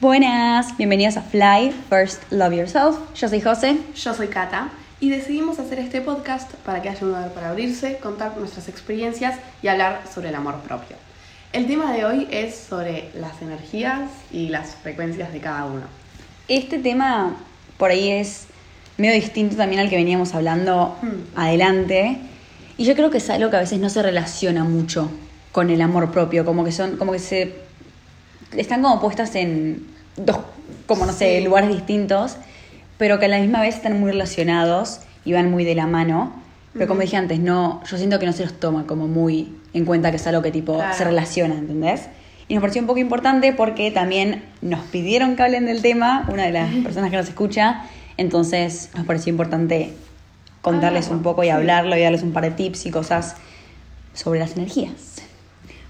Buenas, bienvenidos a Fly First Love Yourself. Yo soy José. Yo soy Kata y decidimos hacer este podcast para que haya un lugar para abrirse, contar nuestras experiencias y hablar sobre el amor propio. El tema de hoy es sobre las energías y las frecuencias de cada uno. Este tema por ahí es medio distinto también al que veníamos hablando Hmm. adelante. Y yo creo que es algo que a veces no se relaciona mucho con el amor propio, como que son, como que se están como puestas en dos, como no sé, Sí. lugares distintos, pero que a la misma vez están muy relacionados y van muy de la mano. Pero como dije antes, no, yo siento que no se los toma como muy en cuenta que es algo que tipo Claro. se relaciona, ¿entendés? Y nos pareció un poco importante porque también nos pidieron que hablen del tema, una de las personas que nos escucha, entonces nos pareció importante contarles Hablarlo, un poco y sí. hablarlo y darles un par de tips y cosas sobre las energías.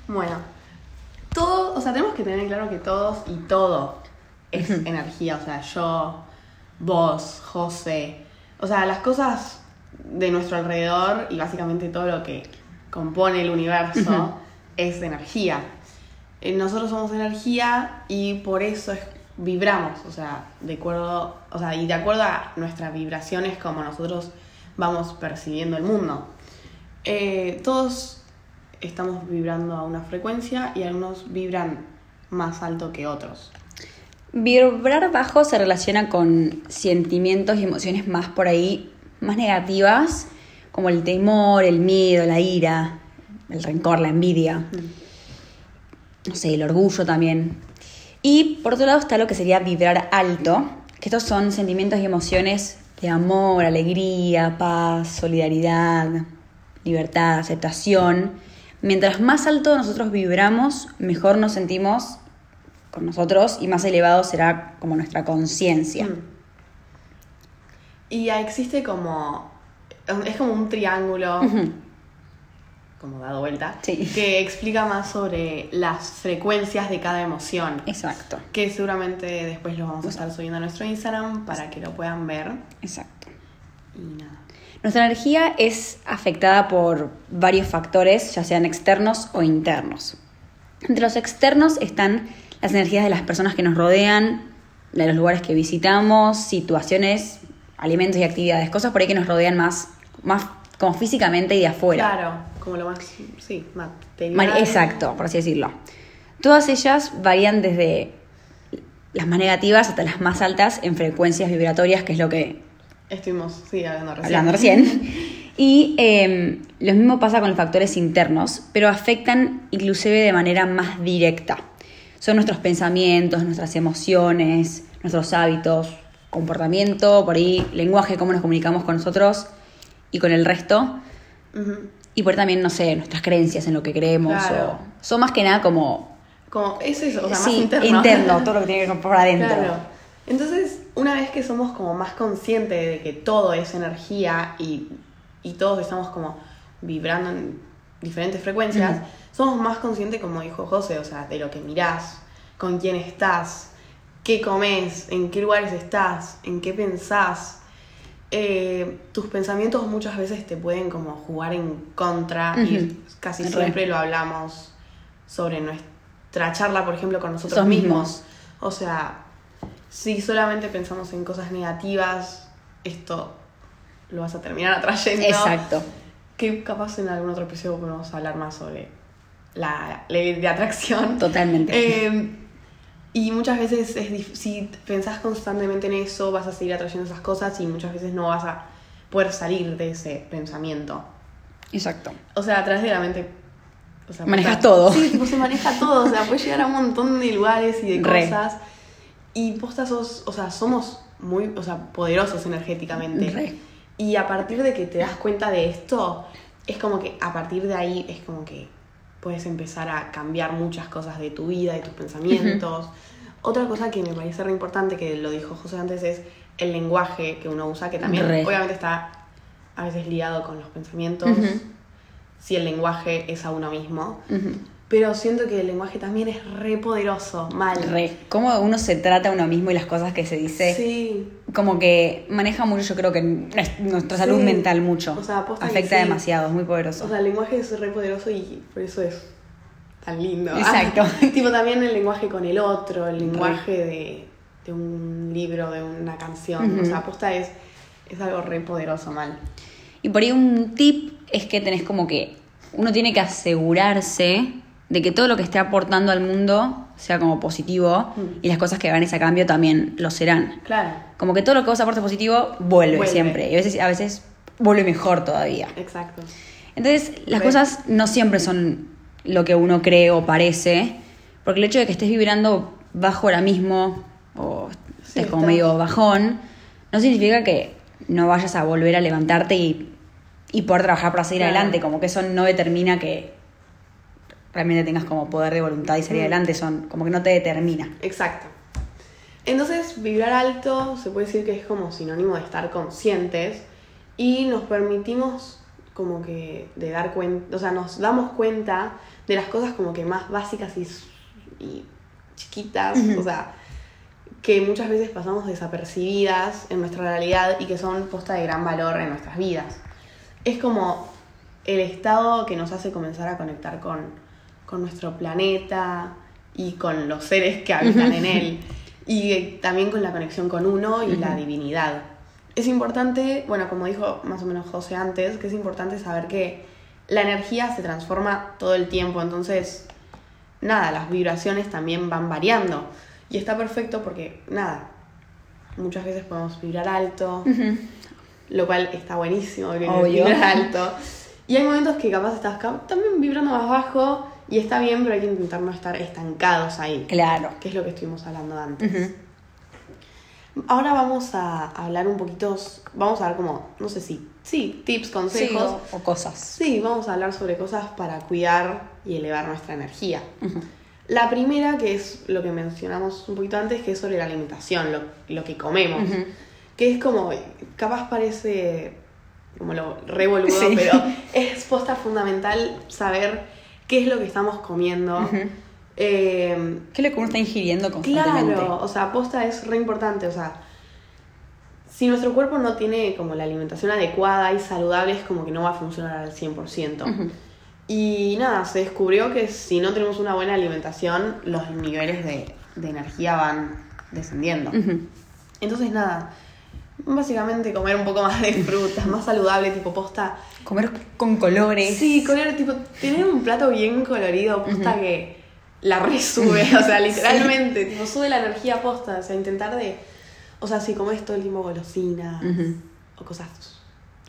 Bueno, todo, o sea, tenemos que tener claro que todos y todo es energía, o sea, yo, vos, José, o sea, las cosas de nuestro alrededor y básicamente todo lo que compone el universo es energía. Eh, Nosotros somos energía y por eso es- vibramos, o sea, de acuerdo, o sea, y de acuerdo a nuestras vibraciones como nosotros vamos percibiendo el mundo. Eh, todos estamos vibrando a una frecuencia y algunos vibran más alto que otros. Vibrar bajo se relaciona con sentimientos y emociones más por ahí, más negativas, como el temor, el miedo, la ira, el rencor, la envidia, no sé, el orgullo también. Y por otro lado está lo que sería vibrar alto, que estos son sentimientos y emociones de amor, alegría, paz, solidaridad, libertad, aceptación. Mientras más alto nosotros vibramos, mejor nos sentimos con nosotros y más elevado será como nuestra conciencia. Mm. Y existe como. Es como un triángulo, como dado vuelta, Sí. que explica más sobre las frecuencias de cada emoción. Exacto, Que seguramente después lo vamos a estar subiendo a nuestro Instagram para que lo puedan ver. exacto. Y nada. Nuestra energía es afectada por varios factores, ya sean externos o internos. Entre los externos están las energías de las personas que nos rodean, de los lugares que visitamos, situaciones, alimentos y actividades, cosas por ahí que nos rodean más, más como físicamente y de afuera. Claro, como lo más. Sí, material. Ma- Exacto, por así decirlo. Todas ellas varían desde las más negativas hasta las más altas en frecuencias vibratorias, que es lo que Estuvimos, sí, hablando recién. hablando recién. Y eh, lo mismo pasa con los factores internos, pero afectan inclusive de manera más directa. Son nuestros pensamientos, nuestras emociones, nuestros hábitos, comportamiento, por ahí lenguaje, cómo nos comunicamos con nosotros y con el resto. Ujú. Y por ahí también, no sé, nuestras creencias en lo que creemos. Claro. O, son más que nada como... Como, es eso, o sea, sí, más interno. todo lo que tiene que ver por adentro. Claro. Entonces, una vez que somos como más conscientes de que todo es energía y, y todos estamos como vibrando en diferentes frecuencias, somos más conscientes, como dijo José, o sea, de lo que mirás, con quién estás, qué comes, en qué lugares estás, en qué pensás. Eh, tus pensamientos muchas veces te pueden como jugar en contra y casi Re. siempre lo hablamos sobre nuestra charla, por ejemplo, con nosotros Nosotros mismos. mismos. O sea, si solamente pensamos en cosas negativas, esto lo vas a terminar atrayendo. Exacto. Que capaz en algún otro episodio podemos hablar más sobre la ley de atracción. Totalmente. Eh, y muchas veces es si pensás constantemente en eso, vas a seguir atrayendo esas cosas y muchas veces no vas a poder salir de ese pensamiento. Exacto. O sea, a través de la mente. O sea, Manejas todo. Sí, tipo, se maneja todo. O sea, puedes llegar a un montón de lugares y de Re. cosas. Y posta sos, o sea, somos muy, o sea, poderosos energéticamente. Re. Y a partir de que te das cuenta de esto, es como que a partir de ahí es como que puedes empezar a cambiar muchas cosas de tu vida, de tus pensamientos. Otra cosa que me parece re importante, que lo dijo José antes, es el lenguaje que uno usa, que también Re. obviamente está a veces ligado con los pensamientos, si el lenguaje es a uno mismo. Pero siento que el lenguaje también es re poderoso, mal. Re. Cómo uno se trata a uno mismo y las cosas que se dice. Sí. Como que maneja mucho, yo creo que nues- nuestra salud Sí. mental mucho. O sea, Afecta sí. demasiado, es muy poderoso. O sea, el lenguaje es re poderoso y por eso es tan lindo. Exacto. tipo también el lenguaje con el otro, el lenguaje de, de un libro, de una canción. O sea, aposta es, es algo re poderoso, mal. Y por ahí un tip es que tenés como que uno tiene que asegurarse de que todo lo que esté aportando al mundo sea como positivo Mm. y las cosas que ganes a cambio también lo serán. Claro, Como que todo lo que vos aportes positivo vuelve, Vuelve. siempre. Y a veces, a veces vuelve mejor todavía. exacto. Entonces, las cosas no siempre son lo que uno cree o parece, porque el hecho de que estés vibrando bajo ahora mismo o estés Sí, como está. medio bajón, no significa que no vayas a volver a levantarte y, y poder trabajar para seguir Claro. adelante, como que eso no determina que realmente tengas como poder de voluntad y salir Mm. adelante, son como que no te determina. Exacto. Entonces, vibrar alto se puede decir que es como sinónimo de estar conscientes y nos permitimos como que de dar cuenta, o sea, nos damos cuenta de las cosas como que más básicas y, y chiquitas, o sea, que muchas veces pasamos desapercibidas en nuestra realidad y que son posta de gran valor en nuestras vidas. Es como el estado que nos hace comenzar a conectar con, con nuestro planeta y con los seres que habitan en él. Y también con la conexión con uno y la divinidad. Es importante, bueno, como dijo más o menos José antes, que es importante saber que la energía se transforma todo el tiempo, entonces, nada, las vibraciones también van variando. Y está perfecto porque, nada, muchas veces podemos vibrar alto, lo cual está buenísimo, vibrar alto. Y hay momentos que capaz estás también vibrando más bajo y está bien, pero hay que intentar no estar estancados ahí, Claro. que es lo que estuvimos hablando antes. Ahora vamos a hablar un poquito, vamos a ver como, no sé si, sí, tips, Sí, consejos. o, o cosas. Sí, vamos a hablar sobre cosas para cuidar y elevar nuestra energía. La primera, que es lo que mencionamos un poquito antes, que es sobre la alimentación, lo, lo que comemos. Que es como, capaz parece como lo revoludo, Sí. pero es posta fundamental saber qué es lo que estamos comiendo. Ujú. Eh, ¿Qué es lo que uno está ingiriendo constantemente? Claro, o sea, posta es re importante, o sea, si nuestro cuerpo no tiene como la alimentación adecuada y saludable, es como que no va a funcionar al 100%. Ujú. Y nada, se descubrió que si no tenemos una buena alimentación, los niveles de, de energía van descendiendo. Ujú. Entonces nada, básicamente comer un poco más de frutas, más saludable, tipo posta. Comer con colores. Sí, color, tipo, tener un plato bien colorido, posta que la resube, o sea, literalmente, tipo, sube la energía posta, o sea, intentar de, o sea, si comes todo el tiempo golosinas o cosas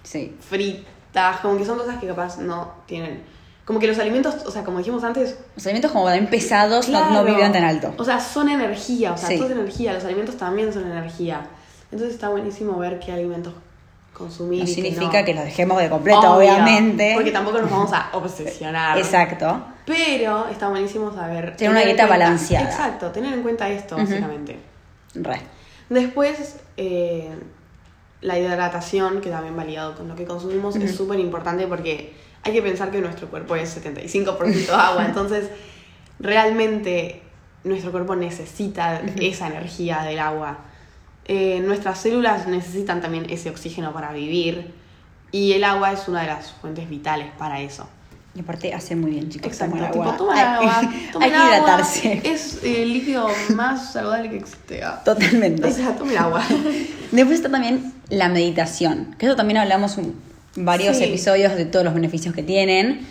Sí. fritas, como que son cosas que capaz no tienen, como que los alimentos, o sea, como dijimos antes, Los alimentos como también pesados no- no, Claro. vibran tan alto. O sea, son energía, o sea, Sí. todo es energía, los alimentos también son energía. Entonces está buenísimo ver qué alimentos consumir. No significa no. que los dejemos de completo, Obvio, obviamente. Porque tampoco nos vamos a obsesionar. Exacto. Pero está buenísimo saber. Tener una dieta cuenta- balanceada. Exacto, tener en cuenta esto, básicamente. Re. Después, eh, la hidratación, que también va ligado con lo que consumimos, es súper importante porque hay que pensar que nuestro cuerpo es 75% agua. entonces, realmente nuestro cuerpo necesita esa energía del agua. Eh, nuestras células necesitan también ese oxígeno para vivir y el agua es una de las fuentes vitales para eso. Y aparte hace muy bien, chicos. Exacto, tomar tipo, agua. agua, Hay que hidratarse. Es el líquido más saludable que existe. ah. Totalmente. O sea, tomen agua. Después está también la meditación, que eso también hablamos un- varios Sí. episodios de todos los beneficios que tienen.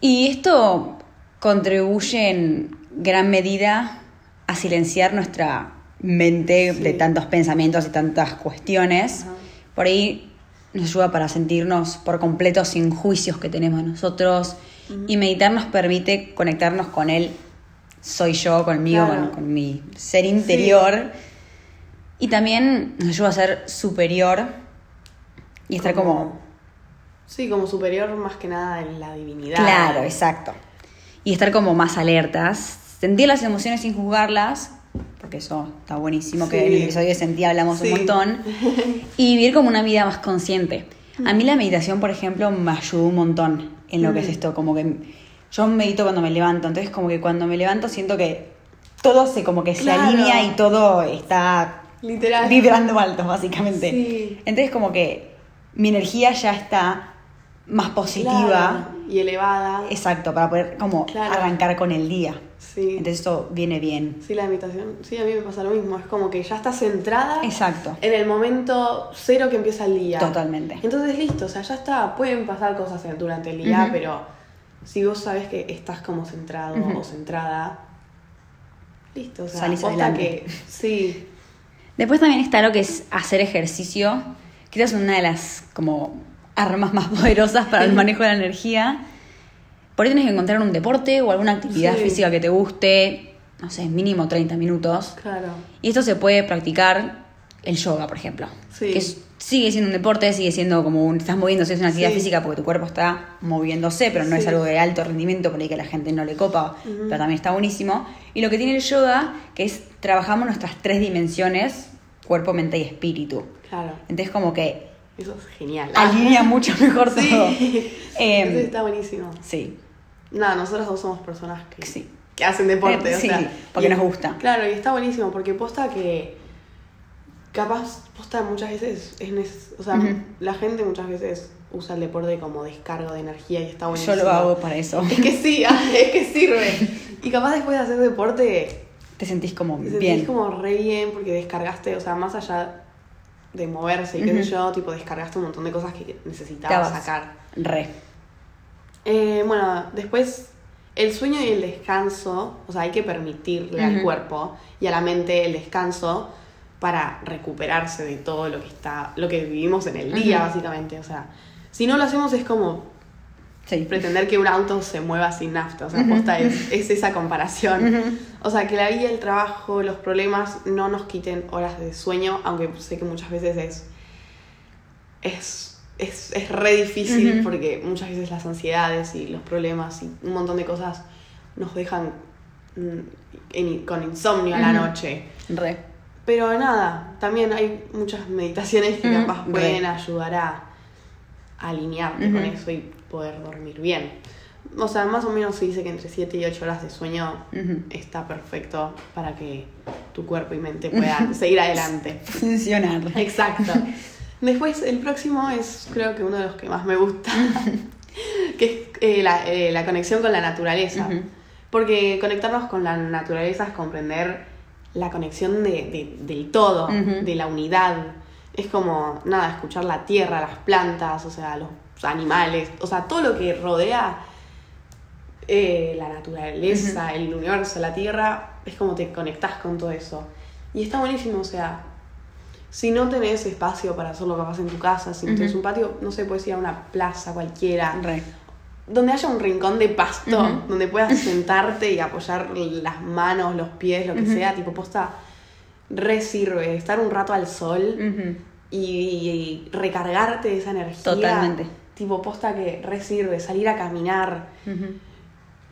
Y esto contribuye en gran medida a silenciar nuestra mente Sí. de tantos pensamientos y tantas cuestiones. Ajá. Por ahí nos ayuda para sentirnos por completo sin juicios que tenemos nosotros. Y meditar nos permite conectarnos con él, soy yo, conmigo, Claro. con, con mi ser interior. Y también nos ayuda a ser superior y estar como... Sí, como superior más que nada en la divinidad. Claro, exacto. Y estar como más alertas, sentir las emociones sin juzgarlas, porque eso está buenísimo, que Sí. en el episodio de Sentía hablamos Sí. un montón, y vivir como una vida más consciente. A mí la meditación, por ejemplo, me ayudó un montón en lo que es Mm. esto, como que yo medito cuando me levanto, entonces como que cuando me levanto siento que todo se como que Claro. se alinea y todo está Literal. vibrando alto, básicamente. Sí. Entonces como que mi energía ya está más positiva. Claro, y elevada. Exacto, para poder como Claro. arrancar con el día. Sí. Entonces esto viene bien. Sí, la meditación. Sí, a mí me pasa lo mismo. Es como que ya estás centrada Exacto. en el momento cero que empieza el día. Totalmente. Entonces, listo, o sea, ya está. Pueden pasar cosas durante el día, pero si vos sabes que estás como centrado o centrada, listo. O sea, Salís adelante. que. Sí, Después también está lo que es hacer ejercicio. Quizás una de las como armas más poderosas para el manejo de la energía. Por ahí tienes que encontrar un deporte o alguna actividad Sí. física que te guste, no sé, mínimo 30 minutos. claro. Y esto se puede practicar el yoga, por ejemplo. Sí. Que es- sigue siendo un deporte, sigue siendo como un. Estás moviéndose, es una actividad Sí. física porque tu cuerpo está moviéndose, pero no es algo de alto rendimiento, por ahí que a la gente no le copa, pero también está buenísimo. Y lo que tiene el yoga, que es trabajamos nuestras tres dimensiones: cuerpo, mente y espíritu. Claro. Entonces, como que Eso es genial. alinea mucho mejor todo. Sí. Em, Eso está buenísimo. sí, Nada, nosotros dos somos personas que, sí. que hacen deporte. Eh, o sí, sea, porque y- nos gusta. Claro, y está buenísimo porque posta que capaz, posta muchas veces es neces- o sea, la gente muchas veces usa el deporte como descargo de energía y está buenísimo. Yo lo hago para eso. Es que sí, ah, es que sirve. Y capaz después de hacer deporte Te sentís como te sentís bien. como re bien porque descargaste, o sea, más allá de moverse y qué sé yo, tipo descargaste un montón de cosas que necesitabas sacar. Re. Eh, bueno, después el sueño y el descanso, o sea, hay que permitirle al cuerpo y a la mente el descanso para recuperarse de todo lo que está, lo que vivimos en el día, básicamente. O sea, si no lo hacemos es como Sí. pretender que un auto se mueva sin nafta. O sea, posta es, es esa comparación. O sea, que la vida, el trabajo, los problemas no nos quiten horas de sueño, aunque sé que muchas veces es. es. es, es re difícil porque muchas veces las ansiedades y los problemas y un montón de cosas nos dejan mm, en- con insomnio a la noche. Re. Pero nada, también hay muchas meditaciones que capaz pueden ayudar a, a alinearte con Ujú. eso y poder dormir bien. O sea, más o menos se dice que entre 7 y 8 horas de sueño está perfecto para que tu cuerpo y mente puedan seguir adelante. Funcionar. Exacto. Después, el próximo es creo que uno de los que más me gusta, que es eh, la, eh, la conexión con la naturaleza. Porque conectarnos con la naturaleza es comprender la conexión de, de- del todo, de la unidad. Es como, nada, escuchar la tierra, las plantas, o sea, los animales, o sea, todo lo que rodea eh, la naturaleza, el universo, la tierra, es como te conectás con todo eso. Y está buenísimo, o sea, si no tenés espacio para hacerlo capaz en tu casa, si no tenés Ujú. un patio, no sé, puedes ir a una plaza cualquiera, Re. donde haya un rincón de pasto, donde puedas sentarte y apoyar las manos, los pies, lo que sea, tipo posta, re sirve estar un rato al sol y, y recargarte de esa energía. Totalmente. Tipo posta que re sirve, salir a caminar Ujú.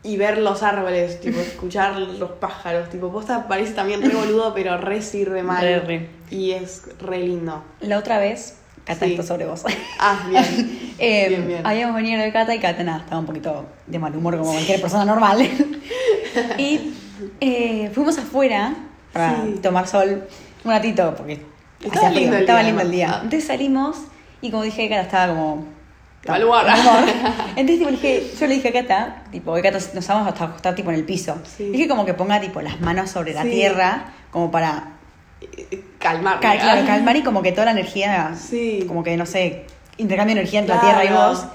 y ver los árboles, tipo escuchar los pájaros, tipo posta parece también re boludo, pero re sirve mal. Re, re. Y es re lindo. La otra vez, Cata, Sí. esto sobre vos. Ah, bien. Eh, Bien, bien. Habíamos venido de Cata y Cata nada, estaba un poquito de mal humor como cualquier persona normal. y eh, fuimos afuera para Sí. tomar sol un ratito porque Estaba hacía frío, lindo el estaba día, lindo el día. Ah. Entonces salimos y como dije, Cata estaba como... Mal humor. Entonces tipo, dije, yo le dije a Cata, tipo, Cata nos vamos hasta acostar tipo en el piso. Sí. Dije como que ponga tipo las manos sobre la tierra como para Calmar. Cal- claro, calmar y como que toda la energía, Sí. como que no sé, intercambio de energía entre la tierra y vos.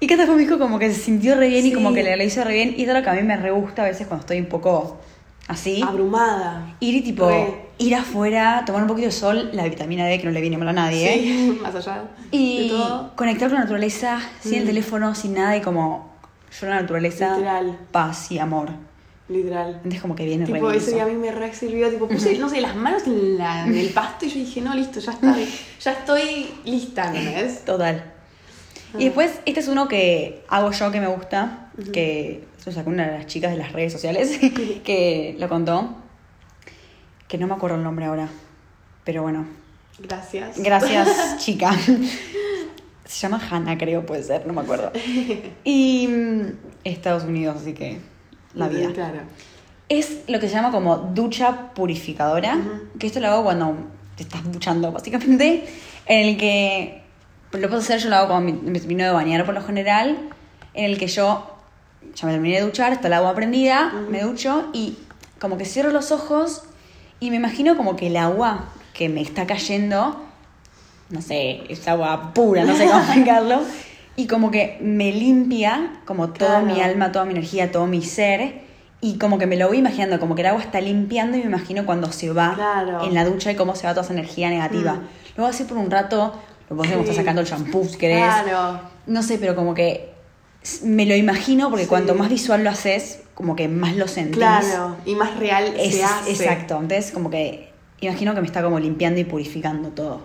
Y Cata fue me dijo como que se sintió re bien y como que le, le hizo re bien. Y es lo que a mí me re gusta a veces cuando estoy un poco así. Abrumada. Ir y tipo, Re. ir afuera, tomar un poquito de sol, la vitamina D que no le viene mal a nadie. ¿eh? Sí, más allá Y de todo. conectar con la naturaleza, sin el Mm. teléfono, sin nada y como yo la naturaleza, Literal. paz y amor. Literal. Entonces como que viene Tipo, ese día a mí me re sirvió, tipo, puse, no sé, las manos en, la- en el pasto y yo dije, no, listo, ya está, ya estoy lista, ¿no es? Total. Ah. Y después, este es uno que hago yo que me gusta, que lo sacó una de las chicas de las redes sociales, que lo contó, que no me acuerdo el nombre ahora, pero bueno, Gracias. gracias chica. Se llama Hannah, creo, puede ser, no me acuerdo. Y mm, Estados Unidos, así que la vida. Claro. Es lo que se llama como ducha purificadora, que esto lo hago cuando te estás duchando, básicamente, en el que lo puedo hacer, yo lo hago cuando me, me termino de bañar por lo general, en el que yo ya me terminé de duchar, está el agua prendida, me ducho y como que cierro los ojos y me imagino como que el agua que me está cayendo, no sé, es agua pura, no sé cómo explicarlo, y como que me limpia como toda Claro. mi alma, toda mi energía, todo mi ser. Y como que me lo voy imaginando, como que el agua está limpiando y me imagino cuando se va Claro. en la ducha y cómo se va toda esa energía negativa. Mm. Luego así por un rato, lo podemos estar sacando el shampoo si querés. Claro. No sé, pero como que me lo imagino porque Sí. cuanto más visual lo haces, como que más lo sentís. Claro. Y más real Es- se hace. Exacto. Entonces como que imagino que me está como limpiando y purificando todo.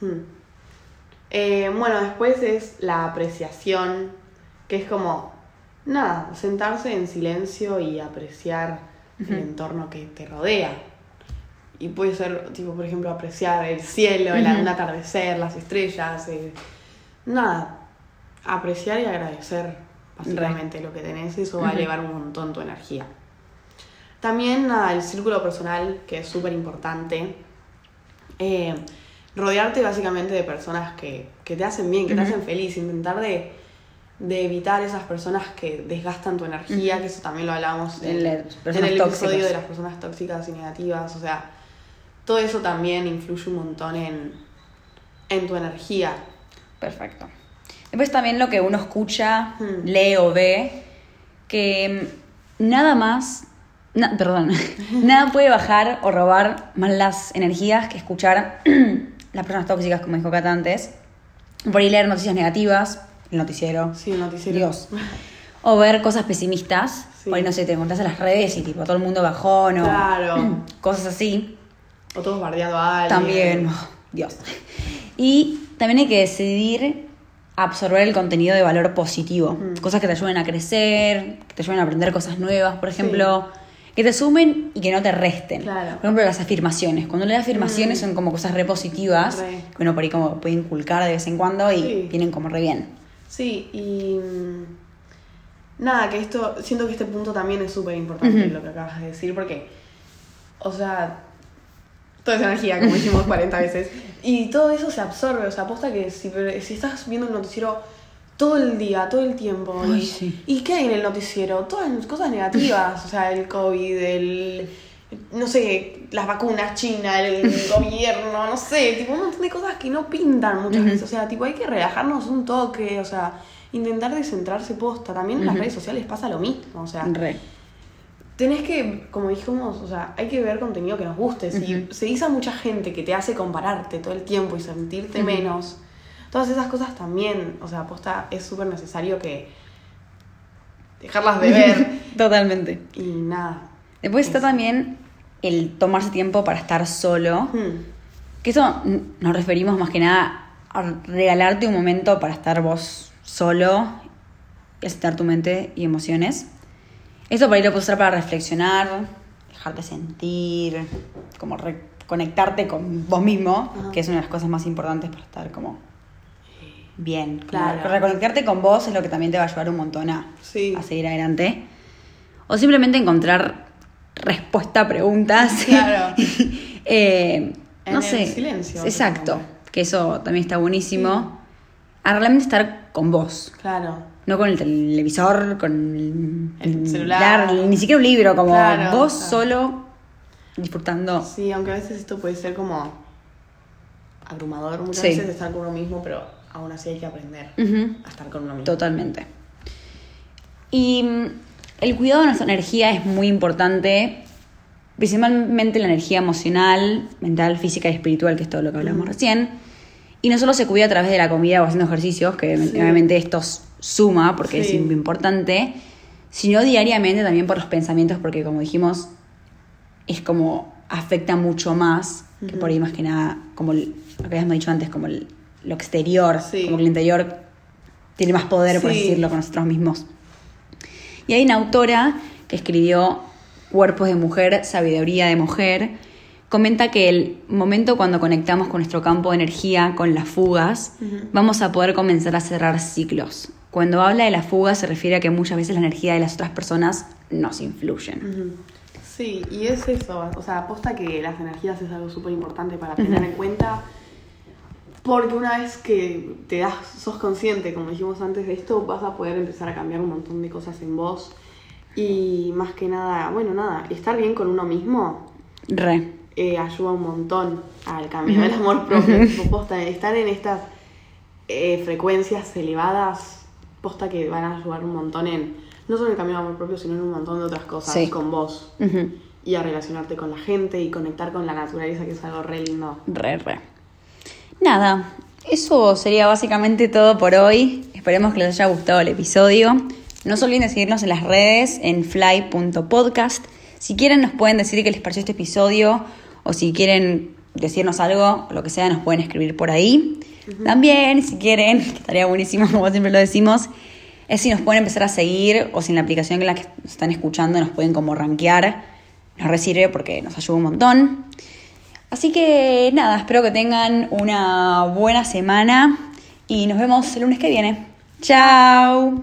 Hmm. Eh, bueno, después es la apreciación, que es como, nada, sentarse en silencio y apreciar el entorno que te rodea. Y puede ser, tipo, por ejemplo, apreciar el cielo, el un atardecer, las estrellas, el- nada, apreciar y agradecer básicamente lo que tenés, eso va a elevar un montón tu energía. También nada, el círculo personal, que es súper importante. Eh, rodearte básicamente de personas que, que te hacen bien, que te hacen feliz, intentar de, de evitar esas personas que desgastan tu energía, que eso también lo hablamos En el tóxicas. episodio de las personas tóxicas y negativas, o sea, todo eso también influye un montón en, en tu energía. Perfecto. Después también lo que uno escucha, Hmm. lee o ve, que mm, nada más, na- perdón, nada puede bajar o robar más las energías que escuchar las personas tóxicas, como dijo Cata antes. Por ahí leer noticias negativas, el noticiero, Sí, el noticiero. Dios. O ver cosas pesimistas, Sí. por ahí no sé, te encontrás en las redes y tipo todo el mundo bajón o Claro. cosas así. O todos bardeando a alguien. También, oh, Dios. Y también hay que decidir absorber el contenido de valor positivo. Cosas que te ayuden a crecer, que te ayuden a aprender cosas nuevas, por ejemplo. Que te sumen y que no te resten. Claro. Por ejemplo, las afirmaciones. Cuando lees afirmaciones Mm. son como cosas re positivas, Re. que uno por ahí como puede inculcar de vez en cuando y Sí. vienen como re bien. Sí, y mm, nada, que esto, siento que este punto también es súper importante Ujú. lo que acabas de decir, porque, o sea, toda esa energía, como dijimos 40 veces, y todo eso se absorbe, o sea, aposta que si, si estás viendo el noticiero todo el día, todo el tiempo, Ay, y, sí. ¿y qué hay en el noticiero? Todas las cosas negativas, o sea, el COVID, el... No sé, las vacunas, China, el gobierno, no sé, tipo un montón de cosas que no pintan muchas veces. O sea, tipo, hay que relajarnos un toque, o sea, intentar descentrarse posta. También en las redes sociales pasa lo mismo, o sea, Re. Tenés que, como dijimos, o sea, hay que ver contenido que nos guste. Si Ujú. seguís a mucha gente que te hace compararte todo el tiempo y sentirte menos, todas esas cosas también, o sea, posta es súper necesario que dejarlas de ver Totalmente. y nada. Después está también el tomarse tiempo para estar solo. Hmm. Que eso nos referimos más que nada a regalarte un momento para estar vos solo y aceptar tu mente y emociones. Eso por ahí lo puedes usar para reflexionar, dejarte sentir, como reconectarte con vos mismo, Ajá. que es una de las cosas más importantes para estar como bien. Como Claro. Reconectarte con vos es lo que también te va a ayudar un montón a, Sí. a seguir adelante. O simplemente encontrar respuesta a preguntas. Claro. Eh, En no el sé. silencio, Exacto. Que eso también está buenísimo. A realmente estar con vos. Claro. No con el televisor, con El celular. ni siquiera un libro, como Claro, vos claro. solo disfrutando. Sí, aunque a veces esto puede ser como abrumador muchas Sí. veces estar con uno mismo, pero aún así hay que aprender a estar con uno mismo. Totalmente. Y mm, el cuidado de nuestra energía es muy importante, principalmente la energía emocional, mental, física y espiritual, que es todo lo que hablamos recién. Y no solo se cuida a través de la comida o haciendo ejercicios, que Sí. obviamente esto s- suma porque Sí. es importante, sino diariamente también por los pensamientos, porque como dijimos, es como afecta mucho más, que por ahí más que nada, como lo que habíamos dicho antes, como el- lo exterior, Sí. como que el interior tiene más poder, por decirlo, con nosotros mismos. Y hay una autora que escribió Cuerpos de Mujer, Sabiduría de Mujer, comenta que el momento cuando conectamos con nuestro campo de energía, con las fugas, vamos a poder comenzar a cerrar ciclos. Cuando habla de la fuga se refiere a que muchas veces la energía de las otras personas nos influyen. Sí, y es eso, o sea, aposta que las energías es algo súper importante para tener en cuenta Porque una vez que te das, sos consciente, como dijimos antes de esto, vas a poder empezar a cambiar un montón de cosas en vos. Y más que nada, bueno, nada, estar bien con uno mismo Re. eh, ayuda un montón al cambio del amor propio. Estar en estas eh, frecuencias elevadas, posta que van a ayudar un montón en, no solo el cambio del amor propio, sino en un montón de otras cosas Sí. con vos. Y a relacionarte con la gente y conectar con la naturaleza, que es algo re lindo. Re, re. Nada, eso sería básicamente todo por hoy. Esperemos que les haya gustado el episodio. No se olviden de seguirnos en las redes en fly.podcast. Si quieren nos pueden decir qué les pareció este episodio o si quieren decirnos algo, lo que sea, nos pueden escribir por ahí. También, si quieren, que estaría buenísimo, como siempre lo decimos, es si nos pueden empezar a seguir o si en la aplicación en la que nos están escuchando nos pueden como rankear. Nos resirve porque nos ayuda un montón. Así que nada, espero que tengan una buena semana y nos vemos el lunes que viene. Chao.